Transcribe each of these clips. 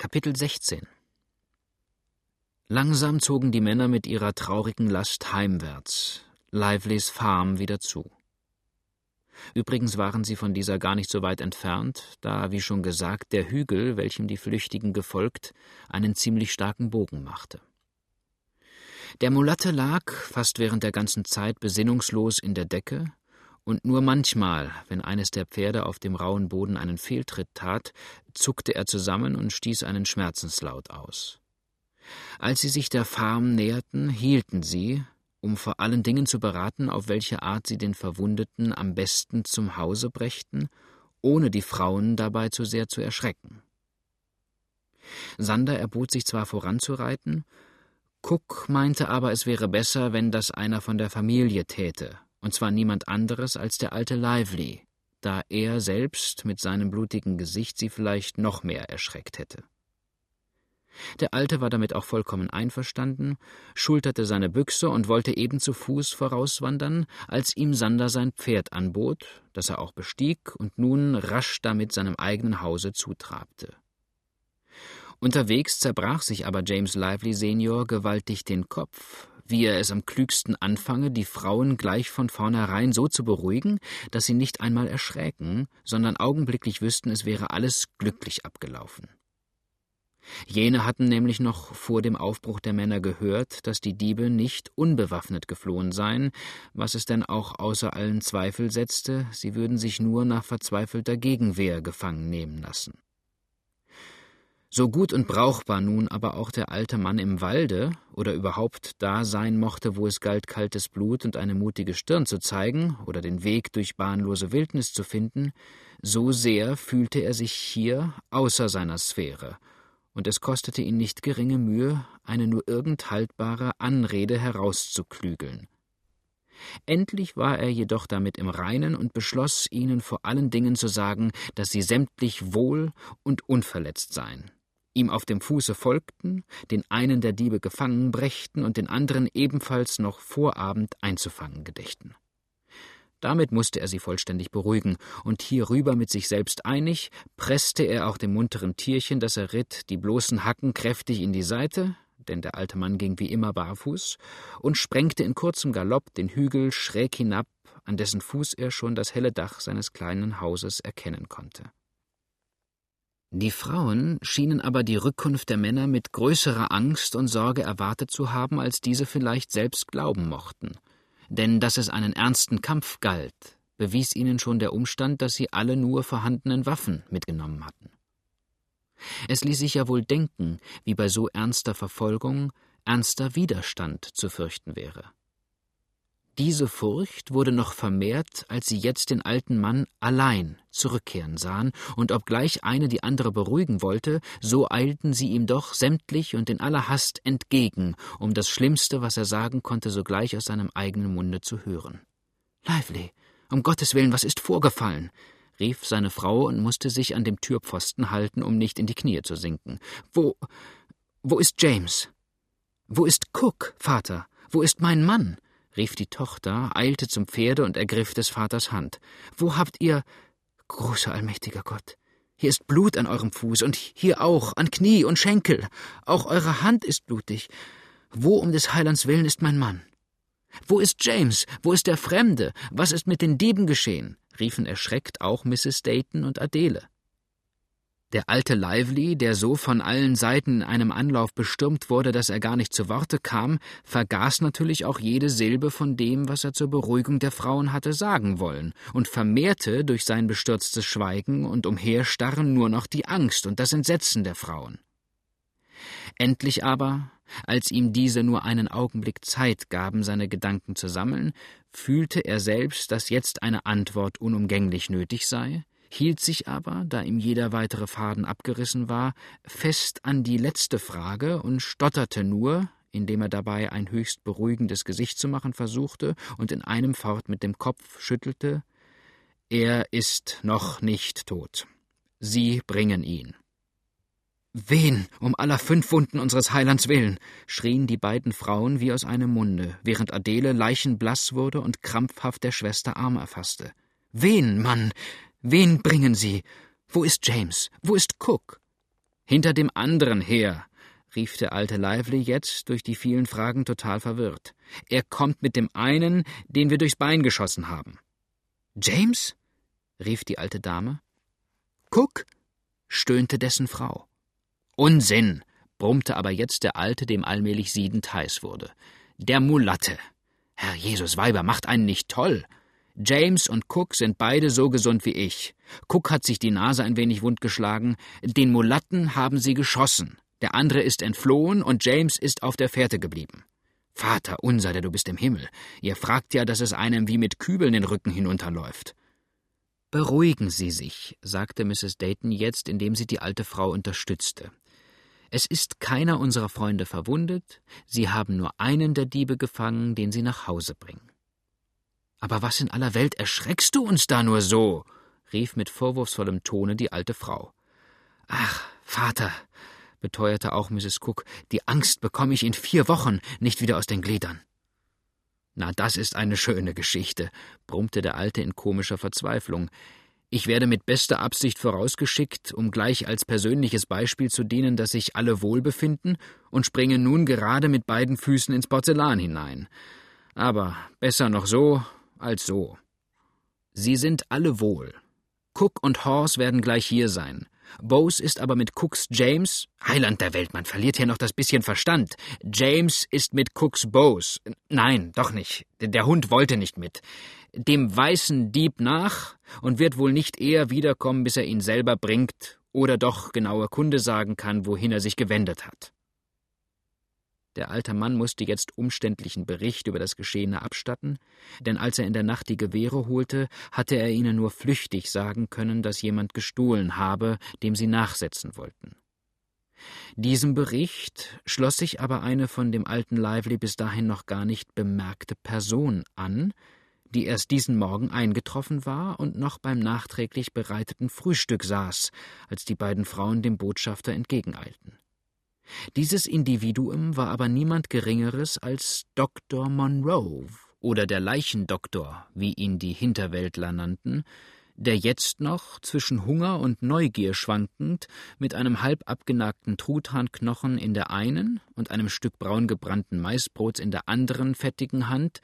Kapitel 16 Langsam zogen die Männer mit ihrer traurigen Last heimwärts, Lively's Farm wieder zu. Übrigens waren sie von dieser gar nicht so weit entfernt, da, wie schon gesagt, der Hügel, welchem die Flüchtigen gefolgt, einen ziemlich starken Bogen machte. Der Mulatte lag, fast während der ganzen Zeit, besinnungslos in der Decke, und nur manchmal, wenn eines der Pferde auf dem rauen Boden einen Fehltritt tat, zuckte er zusammen und stieß einen Schmerzenslaut aus. Als sie sich der Farm näherten, hielten sie, um vor allen Dingen zu beraten, auf welche Art sie den Verwundeten am besten zum Hause brächten, ohne die Frauen dabei zu sehr zu erschrecken. Sander erbot sich zwar voranzureiten, Cook meinte aber, es wäre besser, wenn das einer von der Familie täte, und zwar niemand anderes als der alte Lively, da er selbst mit seinem blutigen Gesicht sie vielleicht noch mehr erschreckt hätte. Der Alte war damit auch vollkommen einverstanden, schulterte seine Büchse und wollte eben zu Fuß vorauswandern, als ihm Sander sein Pferd anbot, das er auch bestieg und nun rasch damit seinem eigenen Hause zutrabte. Unterwegs zerbrach sich aber James Lively Senior gewaltig den Kopf, wie er es am klügsten anfange, die Frauen gleich von vornherein so zu beruhigen, dass sie nicht einmal erschräken, sondern augenblicklich wüssten, es wäre alles glücklich abgelaufen. Jene hatten nämlich noch vor dem Aufbruch der Männer gehört, dass die Diebe nicht unbewaffnet geflohen seien, was es denn auch außer allen Zweifel setzte, sie würden sich nur nach verzweifelter Gegenwehr gefangen nehmen lassen. So gut und brauchbar nun aber auch der alte Mann im Walde oder überhaupt da sein mochte, wo es galt, kaltes Blut und eine mutige Stirn zu zeigen oder den Weg durch bahnlose Wildnis zu finden, so sehr fühlte er sich hier außer seiner Sphäre und es kostete ihn nicht geringe Mühe, eine nur irgend haltbare Anrede herauszuklügeln. Endlich war er jedoch damit im Reinen und beschloss, ihnen vor allen Dingen zu sagen, dass sie sämtlich wohl und unverletzt seien, ihm auf dem Fuße folgten, den einen der Diebe gefangen brächten und den anderen ebenfalls noch vor Abend einzufangen gedächten. Damit musste er sie vollständig beruhigen, und hierüber mit sich selbst einig, presste er auch dem munteren Tierchen, das er ritt, die bloßen Hacken kräftig in die Seite, denn der alte Mann ging wie immer barfuß, und sprengte in kurzem Galopp den Hügel schräg hinab, an dessen Fuß er schon das helle Dach seines kleinen Hauses erkennen konnte. Die Frauen schienen aber die Rückkunft der Männer mit größerer Angst und Sorge erwartet zu haben, als diese vielleicht selbst glauben mochten denn dass es einen ernsten Kampf galt, bewies ihnen schon der Umstand, dass sie alle nur vorhandenen Waffen mitgenommen hatten. Es ließ sich ja wohl denken, wie bei so ernster Verfolgung ernster Widerstand zu fürchten wäre. Diese Furcht wurde noch vermehrt, als sie jetzt den alten Mann allein zurückkehren sahen, und obgleich eine die andere beruhigen wollte, so eilten sie ihm doch sämtlich und in aller Hast entgegen, um das Schlimmste, was er sagen konnte, sogleich aus seinem eigenen Munde zu hören. Lively, um Gottes Willen, was ist vorgefallen? rief seine Frau und musste sich an dem Türpfosten halten, um nicht in die Knie zu sinken. Wo. wo ist James? Wo ist Cook, Vater? Wo ist mein Mann? Rief die Tochter, eilte zum Pferde und ergriff des Vaters Hand. Wo habt ihr. Großer allmächtiger Gott. Hier ist Blut an eurem Fuß und hier auch, an Knie und Schenkel. Auch eure Hand ist blutig. Wo um des Heilands willen ist mein Mann? Wo ist James? Wo ist der Fremde? Was ist mit den Dieben geschehen? riefen erschreckt auch Mrs. Dayton und Adele. Der alte Lively, der so von allen Seiten in einem Anlauf bestürmt wurde, dass er gar nicht zu Worte kam, vergaß natürlich auch jede Silbe von dem, was er zur Beruhigung der Frauen hatte sagen wollen, und vermehrte durch sein bestürztes Schweigen und Umherstarren nur noch die Angst und das Entsetzen der Frauen. Endlich aber, als ihm diese nur einen Augenblick Zeit gaben, seine Gedanken zu sammeln, fühlte er selbst, dass jetzt eine Antwort unumgänglich nötig sei, hielt sich aber, da ihm jeder weitere Faden abgerissen war, fest an die letzte Frage und stotterte nur, indem er dabei ein höchst beruhigendes Gesicht zu machen versuchte und in einem fort mit dem Kopf schüttelte Er ist noch nicht tot. Sie bringen ihn. Wen, um aller fünf Wunden unseres Heilands willen? schrien die beiden Frauen wie aus einem Munde, während Adele leichenblaß wurde und krampfhaft der Schwester Arm erfasste. Wen, Mann? Wen bringen Sie? Wo ist James? Wo ist Cook? Hinter dem anderen her, rief der alte Lively jetzt durch die vielen Fragen total verwirrt. Er kommt mit dem einen, den wir durchs Bein geschossen haben. James? rief die alte Dame. Cook? stöhnte dessen Frau. Unsinn, brummte aber jetzt der Alte, dem allmählich siedend heiß wurde. Der Mulatte. Herr Jesus Weiber, macht einen nicht toll. James und Cook sind beide so gesund wie ich. Cook hat sich die Nase ein wenig wundgeschlagen. Den Mulatten haben sie geschossen. Der andere ist entflohen und James ist auf der Fährte geblieben. Vater unser, der du bist im Himmel. Ihr fragt ja, dass es einem wie mit Kübeln den Rücken hinunterläuft. Beruhigen Sie sich, sagte Mrs. Dayton jetzt, indem sie die alte Frau unterstützte. Es ist keiner unserer Freunde verwundet, Sie haben nur einen der Diebe gefangen, den Sie nach Hause bringen. Aber was in aller Welt erschreckst du uns da nur so? rief mit vorwurfsvollem Tone die alte Frau. Ach, Vater, beteuerte auch Mrs. Cook, die Angst bekomme ich in vier Wochen nicht wieder aus den Gliedern. Na, das ist eine schöne Geschichte, brummte der Alte in komischer Verzweiflung. Ich werde mit bester Absicht vorausgeschickt, um gleich als persönliches Beispiel zu dienen, dass sich alle wohl befinden, und springe nun gerade mit beiden Füßen ins Porzellan hinein. Aber besser noch so als so. Sie sind alle wohl. Cook und Horse werden gleich hier sein. Bose ist aber mit Cooks James. Heiland der Welt, man verliert hier noch das bisschen Verstand. James ist mit Cooks Bose. Nein, doch nicht. Der Hund wollte nicht mit. Dem weißen Dieb nach und wird wohl nicht eher wiederkommen, bis er ihn selber bringt oder doch genaue Kunde sagen kann, wohin er sich gewendet hat. Der alte Mann musste jetzt umständlichen Bericht über das Geschehene abstatten, denn als er in der Nacht die Gewehre holte, hatte er ihnen nur flüchtig sagen können, dass jemand gestohlen habe, dem sie nachsetzen wollten. Diesem Bericht schloss sich aber eine von dem alten Lively bis dahin noch gar nicht bemerkte Person an, die erst diesen Morgen eingetroffen war und noch beim nachträglich bereiteten Frühstück saß, als die beiden Frauen dem Botschafter entgegeneilten. Dieses Individuum war aber niemand Geringeres als Dr. Monroe oder der Leichendoktor, wie ihn die Hinterwäldler nannten, der jetzt noch, zwischen Hunger und Neugier schwankend, mit einem halb abgenagten Truthahnknochen in der einen und einem Stück braun gebrannten Maisbrots in der anderen fettigen Hand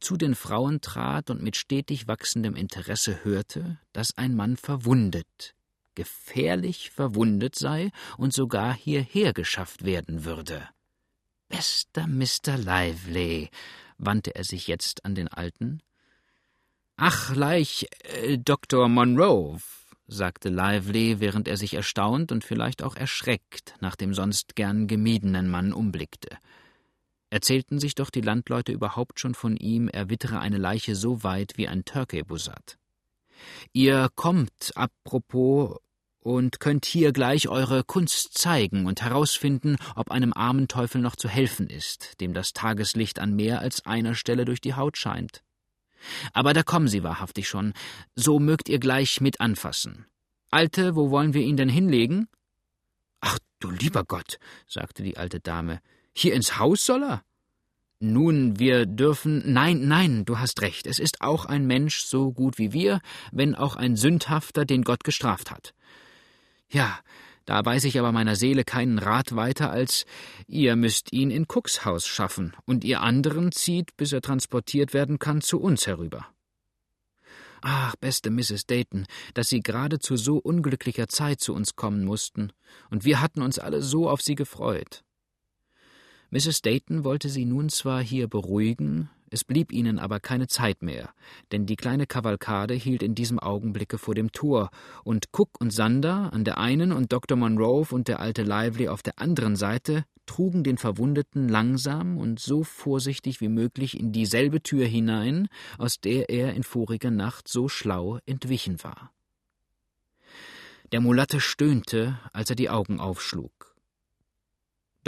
zu den Frauen trat und mit stetig wachsendem Interesse hörte, dass ein Mann verwundet, gefährlich verwundet sei und sogar hierher geschafft werden würde. Bester Mr. Lively, wandte er sich jetzt an den Alten. Ach, gleich, äh, Dr. Monroe, sagte Lively, während er sich erstaunt und vielleicht auch erschreckt nach dem sonst gern gemiedenen Mann umblickte. Erzählten sich doch die Landleute überhaupt schon von ihm, er wittere eine Leiche so weit wie ein Turkey-Bussard. Ihr kommt, apropos, und könnt hier gleich eure Kunst zeigen und herausfinden, ob einem armen Teufel noch zu helfen ist, dem das Tageslicht an mehr als einer Stelle durch die Haut scheint. Aber da kommen Sie wahrhaftig schon, so mögt ihr gleich mit anfassen. Alte, wo wollen wir ihn denn hinlegen? Ach, du lieber Gott, sagte die alte Dame, hier ins Haus soll er? Nun, wir dürfen. Nein, nein, du hast recht. Es ist auch ein Mensch so gut wie wir, wenn auch ein Sündhafter, den Gott gestraft hat. Ja, da weiß ich aber meiner Seele keinen Rat weiter als ihr müsst ihn in Cooks Haus schaffen, und ihr anderen zieht, bis er transportiert werden kann, zu uns herüber. Ach, beste Mrs. Dayton, dass Sie gerade zu so unglücklicher Zeit zu uns kommen mussten, und wir hatten uns alle so auf Sie gefreut. Mrs. Dayton wollte sie nun zwar hier beruhigen, es blieb ihnen aber keine Zeit mehr, denn die kleine Kavalkade hielt in diesem Augenblicke vor dem Tor, und Cook und Sander an der einen und Dr. Monroe und der alte Lively auf der anderen Seite trugen den Verwundeten langsam und so vorsichtig wie möglich in dieselbe Tür hinein, aus der er in voriger Nacht so schlau entwichen war. Der Mulatte stöhnte, als er die Augen aufschlug.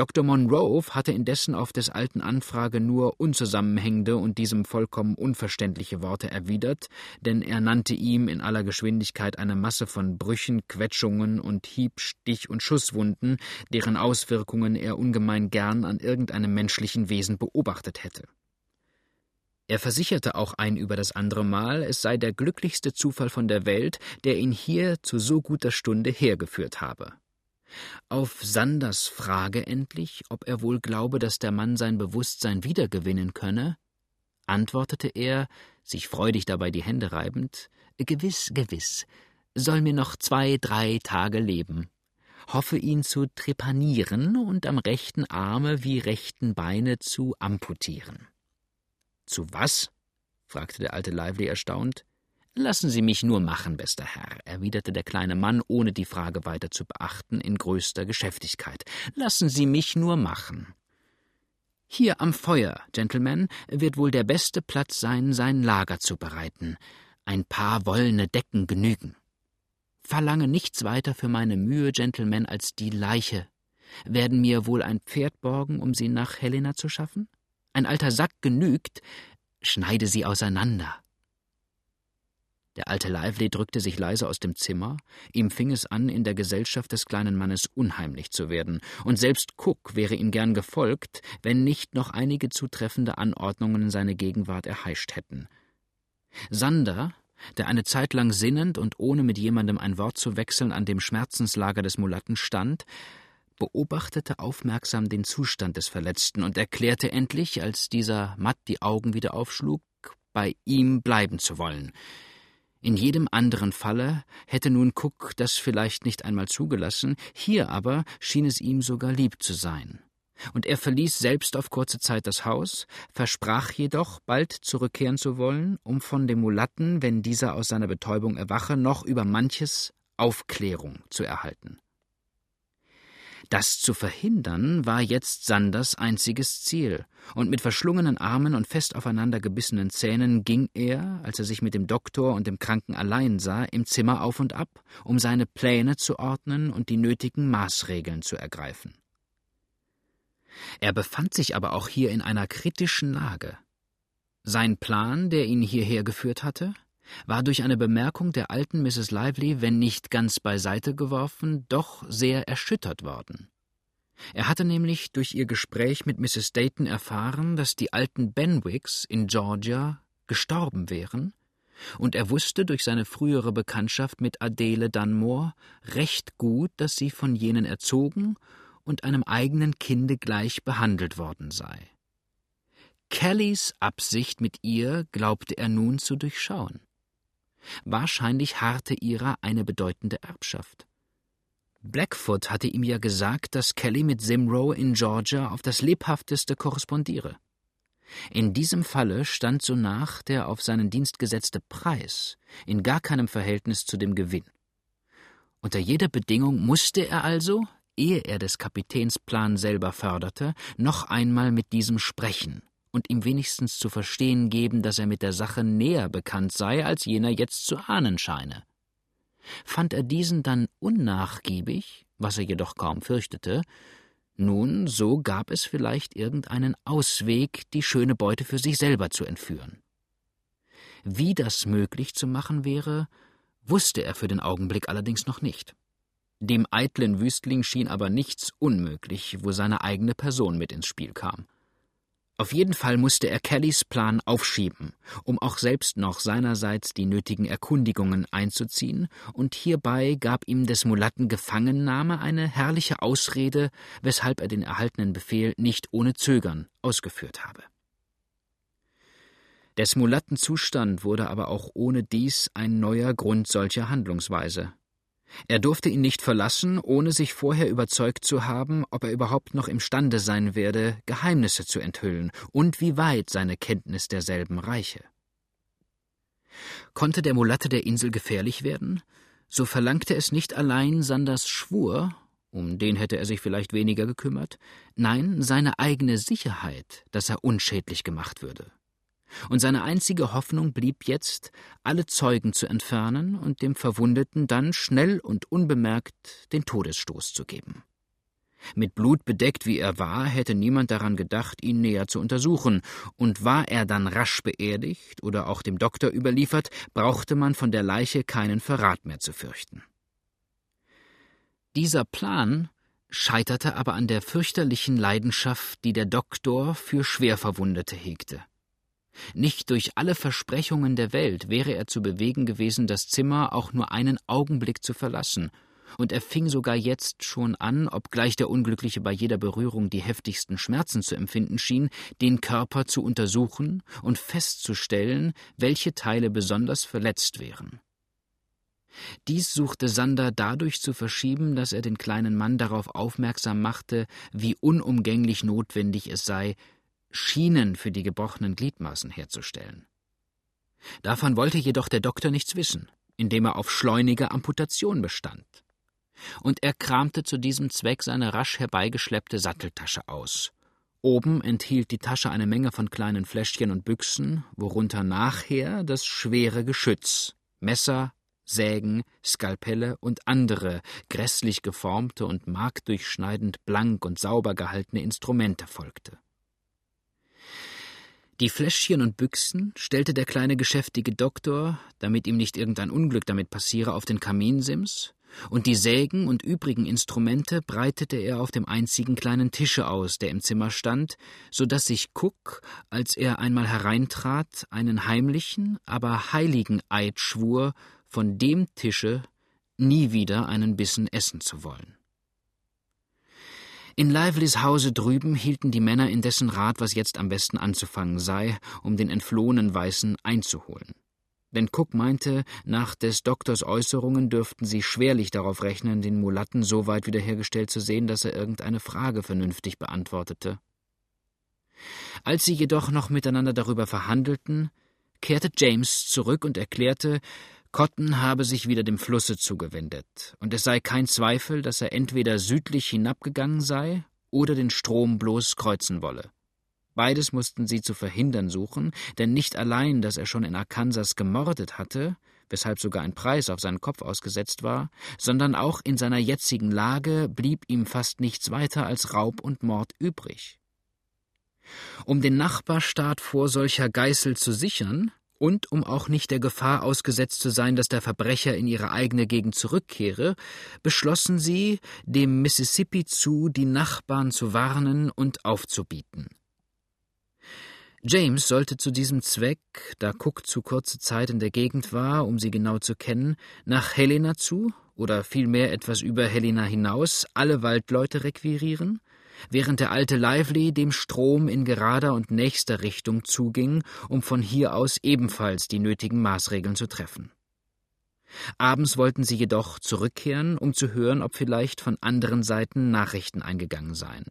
Dr. Monroe hatte indessen auf des alten Anfrage nur unzusammenhängende und diesem vollkommen unverständliche Worte erwidert, denn er nannte ihm in aller Geschwindigkeit eine Masse von Brüchen, Quetschungen und Hieb-, Stich- und Schusswunden, deren Auswirkungen er ungemein gern an irgendeinem menschlichen Wesen beobachtet hätte. Er versicherte auch ein über das andere Mal, es sei der glücklichste Zufall von der Welt, der ihn hier zu so guter Stunde hergeführt habe. Auf Sanders Frage endlich, ob er wohl glaube, dass der Mann sein Bewusstsein wiedergewinnen könne, antwortete er, sich freudig dabei die Hände reibend, Gewiss, gewiss, soll mir noch zwei, drei Tage leben. Hoffe ihn zu trepanieren und am rechten Arme wie rechten Beine zu amputieren. Zu was? fragte der alte Lively erstaunt. Lassen Sie mich nur machen, bester Herr, erwiderte der kleine Mann, ohne die Frage weiter zu beachten, in größter Geschäftigkeit. Lassen Sie mich nur machen. Hier am Feuer, Gentlemen, wird wohl der beste Platz sein, sein Lager zu bereiten. Ein paar wollene Decken genügen. Verlange nichts weiter für meine Mühe, Gentlemen, als die Leiche. Werden mir wohl ein Pferd borgen, um sie nach Helena zu schaffen? Ein alter Sack genügt, schneide sie auseinander. Der alte Lively drückte sich leise aus dem Zimmer, ihm fing es an, in der Gesellschaft des kleinen Mannes unheimlich zu werden, und selbst Cook wäre ihm gern gefolgt, wenn nicht noch einige zutreffende Anordnungen seine Gegenwart erheischt hätten. Sander, der eine Zeit lang sinnend und ohne mit jemandem ein Wort zu wechseln an dem Schmerzenslager des Mulatten stand, beobachtete aufmerksam den Zustand des Verletzten und erklärte endlich, als dieser matt die Augen wieder aufschlug, bei ihm bleiben zu wollen. In jedem anderen Falle hätte nun Cook das vielleicht nicht einmal zugelassen, hier aber schien es ihm sogar lieb zu sein und er verließ selbst auf kurze Zeit das Haus, versprach jedoch, bald zurückkehren zu wollen, um von dem Mulatten, wenn dieser aus seiner Betäubung erwache, noch über manches Aufklärung zu erhalten. Das zu verhindern war jetzt Sanders einziges Ziel, und mit verschlungenen Armen und fest aufeinander gebissenen Zähnen ging er, als er sich mit dem Doktor und dem Kranken allein sah, im Zimmer auf und ab, um seine Pläne zu ordnen und die nötigen Maßregeln zu ergreifen. Er befand sich aber auch hier in einer kritischen Lage. Sein Plan, der ihn hierher geführt hatte, war durch eine Bemerkung der alten Mrs. Lively, wenn nicht ganz beiseite geworfen, doch sehr erschüttert worden. Er hatte nämlich durch ihr Gespräch mit Mrs. Dayton erfahren, dass die alten Benwicks in Georgia gestorben wären, und er wusste durch seine frühere Bekanntschaft mit Adele Dunmore recht gut, dass sie von jenen erzogen und einem eigenen Kinde gleich behandelt worden sei. Kellys Absicht mit ihr glaubte er nun zu durchschauen. Wahrscheinlich harrte ihrer eine bedeutende Erbschaft. Blackfoot hatte ihm ja gesagt, dass Kelly mit Simrow in Georgia auf das lebhafteste korrespondiere. In diesem Falle stand sonach der auf seinen Dienst gesetzte Preis in gar keinem Verhältnis zu dem Gewinn. Unter jeder Bedingung musste er also, ehe er des Kapitäns Plan selber förderte, noch einmal mit diesem sprechen und ihm wenigstens zu verstehen geben, dass er mit der Sache näher bekannt sei, als jener jetzt zu ahnen scheine. Fand er diesen dann unnachgiebig, was er jedoch kaum fürchtete, nun, so gab es vielleicht irgendeinen Ausweg, die schöne Beute für sich selber zu entführen. Wie das möglich zu machen wäre, wusste er für den Augenblick allerdings noch nicht. Dem eitlen Wüstling schien aber nichts unmöglich, wo seine eigene Person mit ins Spiel kam. Auf jeden Fall musste er Kellys Plan aufschieben, um auch selbst noch seinerseits die nötigen Erkundigungen einzuziehen, und hierbei gab ihm des Mulatten Gefangennahme eine herrliche Ausrede, weshalb er den erhaltenen Befehl nicht ohne Zögern ausgeführt habe. Des Mulatten Zustand wurde aber auch ohne dies ein neuer Grund solcher Handlungsweise, er durfte ihn nicht verlassen, ohne sich vorher überzeugt zu haben, ob er überhaupt noch imstande sein werde, Geheimnisse zu enthüllen und wie weit seine Kenntnis derselben reiche. Konnte der Mulatte der Insel gefährlich werden, so verlangte es nicht allein Sanders Schwur, um den hätte er sich vielleicht weniger gekümmert, nein, seine eigene Sicherheit, dass er unschädlich gemacht würde und seine einzige Hoffnung blieb jetzt, alle Zeugen zu entfernen und dem Verwundeten dann schnell und unbemerkt den Todesstoß zu geben. Mit Blut bedeckt wie er war, hätte niemand daran gedacht, ihn näher zu untersuchen, und war er dann rasch beerdigt oder auch dem Doktor überliefert, brauchte man von der Leiche keinen Verrat mehr zu fürchten. Dieser Plan scheiterte aber an der fürchterlichen Leidenschaft, die der Doktor für Schwerverwundete hegte. Nicht durch alle Versprechungen der Welt wäre er zu bewegen gewesen, das Zimmer auch nur einen Augenblick zu verlassen, und er fing sogar jetzt schon an, obgleich der Unglückliche bei jeder Berührung die heftigsten Schmerzen zu empfinden schien, den Körper zu untersuchen und festzustellen, welche Teile besonders verletzt wären. Dies suchte Sander dadurch zu verschieben, dass er den kleinen Mann darauf aufmerksam machte, wie unumgänglich notwendig es sei, Schienen für die gebrochenen Gliedmaßen herzustellen. Davon wollte jedoch der Doktor nichts wissen, indem er auf schleunige Amputation bestand. Und er kramte zu diesem Zweck seine rasch herbeigeschleppte Satteltasche aus. Oben enthielt die Tasche eine Menge von kleinen Fläschchen und Büchsen, worunter nachher das schwere Geschütz, Messer, Sägen, Skalpelle und andere grässlich geformte und markdurchschneidend blank und sauber gehaltene Instrumente folgte. Die Fläschchen und Büchsen stellte der kleine geschäftige Doktor, damit ihm nicht irgendein Unglück damit passiere, auf den Kaminsims, und die Sägen und übrigen Instrumente breitete er auf dem einzigen kleinen Tische aus, der im Zimmer stand, so dass sich Cook, als er einmal hereintrat, einen heimlichen, aber heiligen Eid schwur, von dem Tische nie wieder einen Bissen essen zu wollen. In Livelys Hause drüben hielten die Männer indessen Rat, was jetzt am besten anzufangen sei, um den entflohenen Weißen einzuholen. Denn Cook meinte, nach des Doktors Äußerungen dürften sie schwerlich darauf rechnen, den Mulatten so weit wiederhergestellt zu sehen, dass er irgendeine Frage vernünftig beantwortete. Als sie jedoch noch miteinander darüber verhandelten, kehrte James zurück und erklärte, Cotton habe sich wieder dem Flusse zugewendet, und es sei kein Zweifel, dass er entweder südlich hinabgegangen sei oder den Strom bloß kreuzen wolle. Beides mussten sie zu verhindern suchen, denn nicht allein, dass er schon in Arkansas gemordet hatte, weshalb sogar ein Preis auf seinen Kopf ausgesetzt war, sondern auch in seiner jetzigen Lage blieb ihm fast nichts weiter als Raub und Mord übrig. Um den Nachbarstaat vor solcher Geißel zu sichern, und um auch nicht der Gefahr ausgesetzt zu sein, dass der Verbrecher in ihre eigene Gegend zurückkehre, beschlossen sie, dem Mississippi zu die Nachbarn zu warnen und aufzubieten. James sollte zu diesem Zweck, da Cook zu kurze Zeit in der Gegend war, um sie genau zu kennen, nach Helena zu, oder vielmehr etwas über Helena hinaus, alle Waldleute requirieren, während der alte Lively dem Strom in gerader und nächster Richtung zuging, um von hier aus ebenfalls die nötigen Maßregeln zu treffen. Abends wollten sie jedoch zurückkehren, um zu hören, ob vielleicht von anderen Seiten Nachrichten eingegangen seien.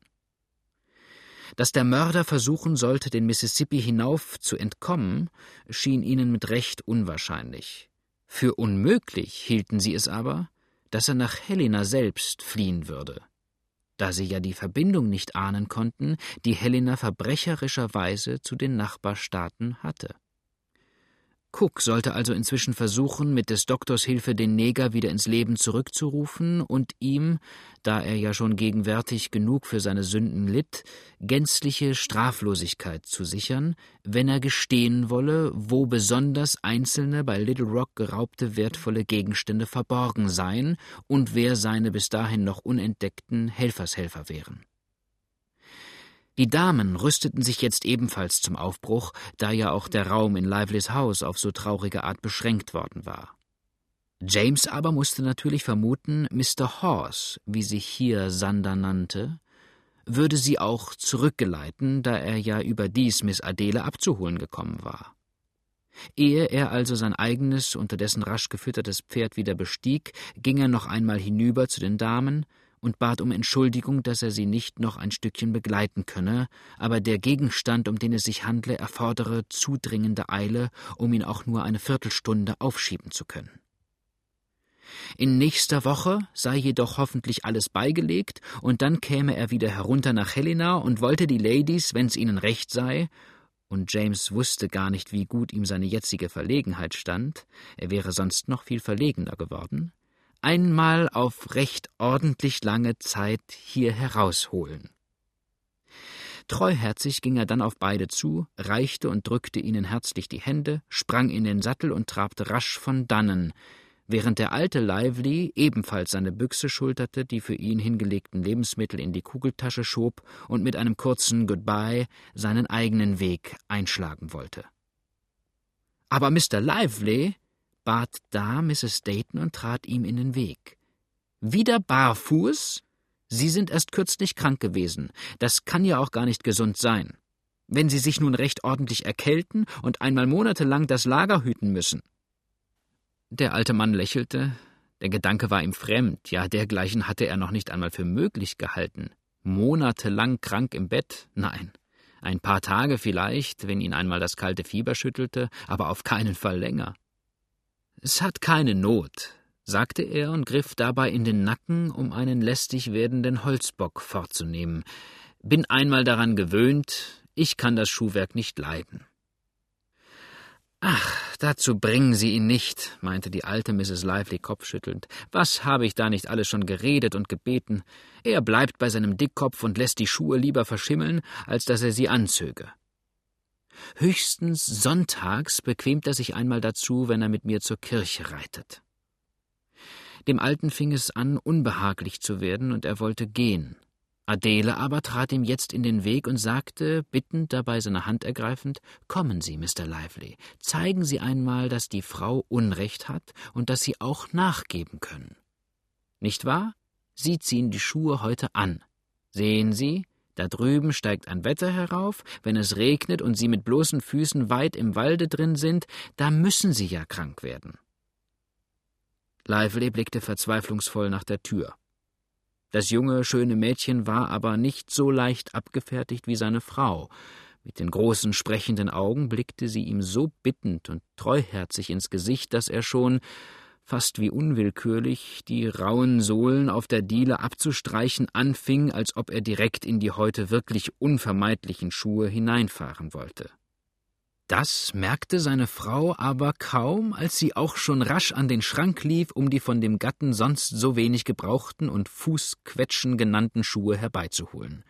Dass der Mörder versuchen sollte, den Mississippi hinauf zu entkommen, schien ihnen mit Recht unwahrscheinlich. Für unmöglich hielten sie es aber, dass er nach Helena selbst fliehen würde da sie ja die Verbindung nicht ahnen konnten, die Helena verbrecherischerweise zu den Nachbarstaaten hatte. Cook sollte also inzwischen versuchen, mit des Doktors Hilfe den Neger wieder ins Leben zurückzurufen und ihm, da er ja schon gegenwärtig genug für seine Sünden litt, gänzliche Straflosigkeit zu sichern, wenn er gestehen wolle, wo besonders einzelne bei Little Rock geraubte wertvolle Gegenstände verborgen seien und wer seine bis dahin noch unentdeckten Helfershelfer wären. Die Damen rüsteten sich jetzt ebenfalls zum Aufbruch, da ja auch der Raum in Livelys Haus auf so traurige Art beschränkt worden war. James aber musste natürlich vermuten, Mr. Horse, wie sich hier Sander nannte, würde sie auch zurückgeleiten, da er ja überdies Miss Adele abzuholen gekommen war. Ehe er also sein eigenes, unterdessen rasch gefüttertes Pferd wieder bestieg, ging er noch einmal hinüber zu den Damen, und bat um Entschuldigung, dass er sie nicht noch ein Stückchen begleiten könne, aber der Gegenstand, um den es sich handle, erfordere zudringende Eile, um ihn auch nur eine Viertelstunde aufschieben zu können. In nächster Woche sei jedoch hoffentlich alles beigelegt, und dann käme er wieder herunter nach Helena und wollte die Ladies, wenn's ihnen recht sei, und James wusste gar nicht, wie gut ihm seine jetzige Verlegenheit stand, er wäre sonst noch viel verlegener geworden, einmal auf recht ordentlich lange Zeit hier herausholen. Treuherzig ging er dann auf beide zu, reichte und drückte ihnen herzlich die Hände, sprang in den Sattel und trabte rasch von dannen, während der alte Lively ebenfalls seine Büchse schulterte, die für ihn hingelegten Lebensmittel in die Kugeltasche schob und mit einem kurzen Goodbye seinen eigenen Weg einschlagen wollte. Aber Mr. Lively bat da Mrs. Dayton und trat ihm in den Weg. Wieder barfuß? Sie sind erst kürzlich krank gewesen. Das kann ja auch gar nicht gesund sein. Wenn Sie sich nun recht ordentlich erkälten und einmal monatelang das Lager hüten müssen. Der alte Mann lächelte. Der Gedanke war ihm fremd, ja, dergleichen hatte er noch nicht einmal für möglich gehalten. Monatelang krank im Bett? Nein. Ein paar Tage vielleicht, wenn ihn einmal das kalte Fieber schüttelte, aber auf keinen Fall länger. Es hat keine Not, sagte er und griff dabei in den Nacken, um einen lästig werdenden Holzbock fortzunehmen. Bin einmal daran gewöhnt, ich kann das Schuhwerk nicht leiden. Ach, dazu bringen Sie ihn nicht, meinte die alte Mrs. Lively kopfschüttelnd. Was habe ich da nicht alles schon geredet und gebeten? Er bleibt bei seinem Dickkopf und lässt die Schuhe lieber verschimmeln, als dass er sie anzöge. Höchstens sonntags bequemt er sich einmal dazu, wenn er mit mir zur Kirche reitet. Dem Alten fing es an, unbehaglich zu werden, und er wollte gehen. Adele aber trat ihm jetzt in den Weg und sagte, bittend dabei seine Hand ergreifend, Kommen Sie, Mr. Lively, zeigen Sie einmal, dass die Frau Unrecht hat und dass Sie auch nachgeben können. Nicht wahr? Sie ziehen die Schuhe heute an. Sehen Sie, da drüben steigt ein Wetter herauf, wenn es regnet und Sie mit bloßen Füßen weit im Walde drin sind, da müssen Sie ja krank werden. Lively blickte verzweiflungsvoll nach der Tür. Das junge, schöne Mädchen war aber nicht so leicht abgefertigt wie seine Frau. Mit den großen, sprechenden Augen blickte sie ihm so bittend und treuherzig ins Gesicht, dass er schon, fast wie unwillkürlich, die rauen Sohlen auf der Diele abzustreichen anfing, als ob er direkt in die heute wirklich unvermeidlichen Schuhe hineinfahren wollte. Das merkte seine Frau aber kaum, als sie auch schon rasch an den Schrank lief, um die von dem Gatten sonst so wenig gebrauchten und Fußquetschen genannten Schuhe herbeizuholen.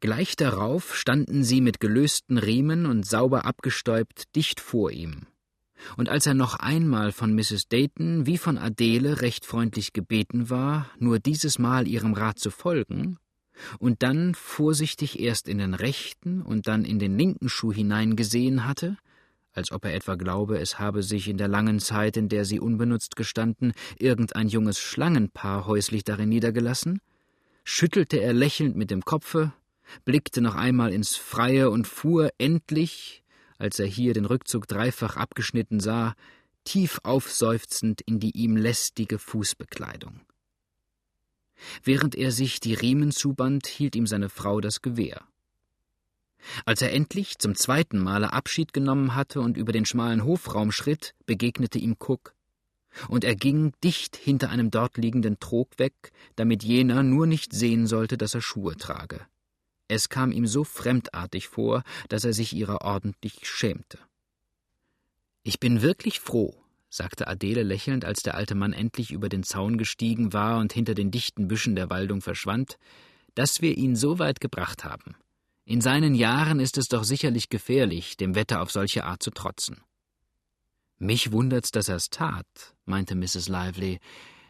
Gleich darauf standen sie mit gelösten Riemen und sauber abgestäubt dicht vor ihm. Und als er noch einmal von Mrs. Dayton wie von Adele recht freundlich gebeten war, nur dieses Mal ihrem Rat zu folgen, und dann vorsichtig erst in den rechten und dann in den linken Schuh hineingesehen hatte, als ob er etwa glaube, es habe sich in der langen Zeit, in der sie unbenutzt gestanden, irgendein junges Schlangenpaar häuslich darin niedergelassen, schüttelte er lächelnd mit dem Kopfe, blickte noch einmal ins Freie und fuhr endlich, als er hier den Rückzug dreifach abgeschnitten sah, tief aufseufzend in die ihm lästige Fußbekleidung. Während er sich die Riemen zuband, hielt ihm seine Frau das Gewehr. Als er endlich zum zweiten Male Abschied genommen hatte und über den schmalen Hofraum schritt, begegnete ihm Cook, und er ging dicht hinter einem dort liegenden Trog weg, damit jener nur nicht sehen sollte, dass er Schuhe trage. Es kam ihm so fremdartig vor, dass er sich ihrer ordentlich schämte. Ich bin wirklich froh, sagte Adele lächelnd, als der alte Mann endlich über den Zaun gestiegen war und hinter den dichten Büschen der Waldung verschwand, dass wir ihn so weit gebracht haben. In seinen Jahren ist es doch sicherlich gefährlich, dem Wetter auf solche Art zu trotzen. Mich wundert's, dass er's tat, meinte Mrs. Lively.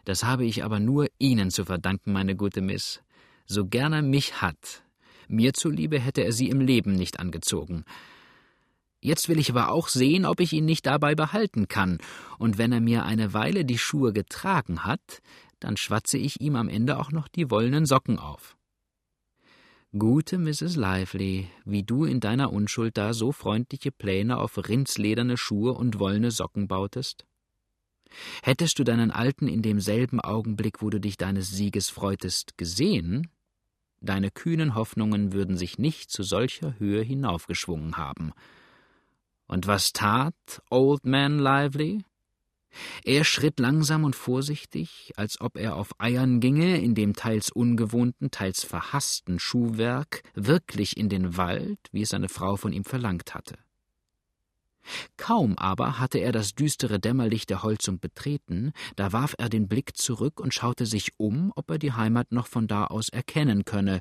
Das habe ich aber nur Ihnen zu verdanken, meine gute Miss. So gern er mich hat. Mir zuliebe hätte er sie im Leben nicht angezogen. Jetzt will ich aber auch sehen, ob ich ihn nicht dabei behalten kann, und wenn er mir eine Weile die Schuhe getragen hat, dann schwatze ich ihm am Ende auch noch die wollenen Socken auf. Gute Mrs. Lively, wie du in deiner Unschuld da so freundliche Pläne auf rindslederne Schuhe und wollene Socken bautest? Hättest du deinen Alten in demselben Augenblick, wo du dich deines Sieges freutest, gesehen, deine kühnen Hoffnungen würden sich nicht zu solcher Höhe hinaufgeschwungen haben, und was tat Old Man Lively? Er schritt langsam und vorsichtig, als ob er auf Eiern ginge, in dem teils ungewohnten, teils verhassten Schuhwerk, wirklich in den Wald, wie es seine Frau von ihm verlangt hatte. Kaum aber hatte er das düstere Dämmerlicht der Holzung betreten, da warf er den Blick zurück und schaute sich um, ob er die Heimat noch von da aus erkennen könne.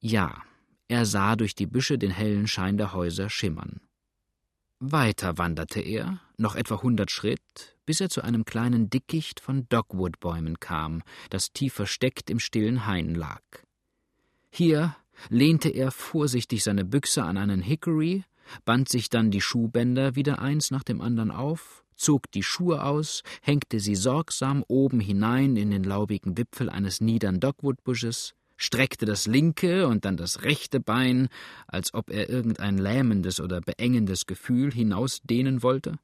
Ja, er sah durch die Büsche den hellen Schein der Häuser schimmern. Weiter wanderte er, noch etwa hundert Schritt, bis er zu einem kleinen Dickicht von Dogwoodbäumen kam, das tief versteckt im stillen Hain lag. Hier lehnte er vorsichtig seine Büchse an einen Hickory, band sich dann die Schuhbänder wieder eins nach dem anderen auf, zog die Schuhe aus, hängte sie sorgsam oben hinein in den laubigen Wipfel eines niedern Dogwoodbusches, streckte das linke und dann das rechte Bein, als ob er irgendein lähmendes oder beengendes Gefühl hinausdehnen wollte,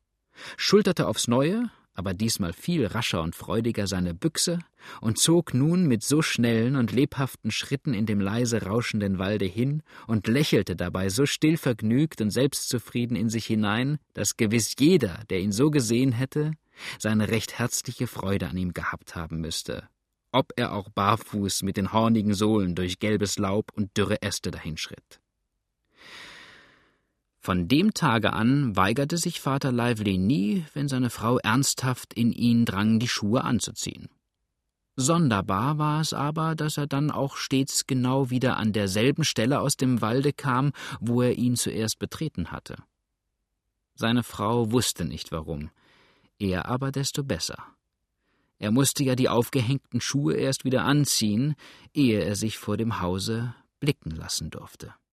schulterte aufs Neue, aber diesmal viel rascher und freudiger seine Büchse und zog nun mit so schnellen und lebhaften Schritten in dem leise rauschenden Walde hin und lächelte dabei so stillvergnügt und selbstzufrieden in sich hinein, dass gewiss jeder, der ihn so gesehen hätte, seine recht herzliche Freude an ihm gehabt haben müsste, ob er auch barfuß mit den hornigen Sohlen durch gelbes Laub und dürre Äste dahinschritt. Von dem Tage an weigerte sich Vater Lively nie, wenn seine Frau ernsthaft in ihn drang, die Schuhe anzuziehen. Sonderbar war es aber, dass er dann auch stets genau wieder an derselben Stelle aus dem Walde kam, wo er ihn zuerst betreten hatte. Seine Frau wusste nicht warum, er aber desto besser. Er musste ja die aufgehängten Schuhe erst wieder anziehen, ehe er sich vor dem Hause blicken lassen durfte.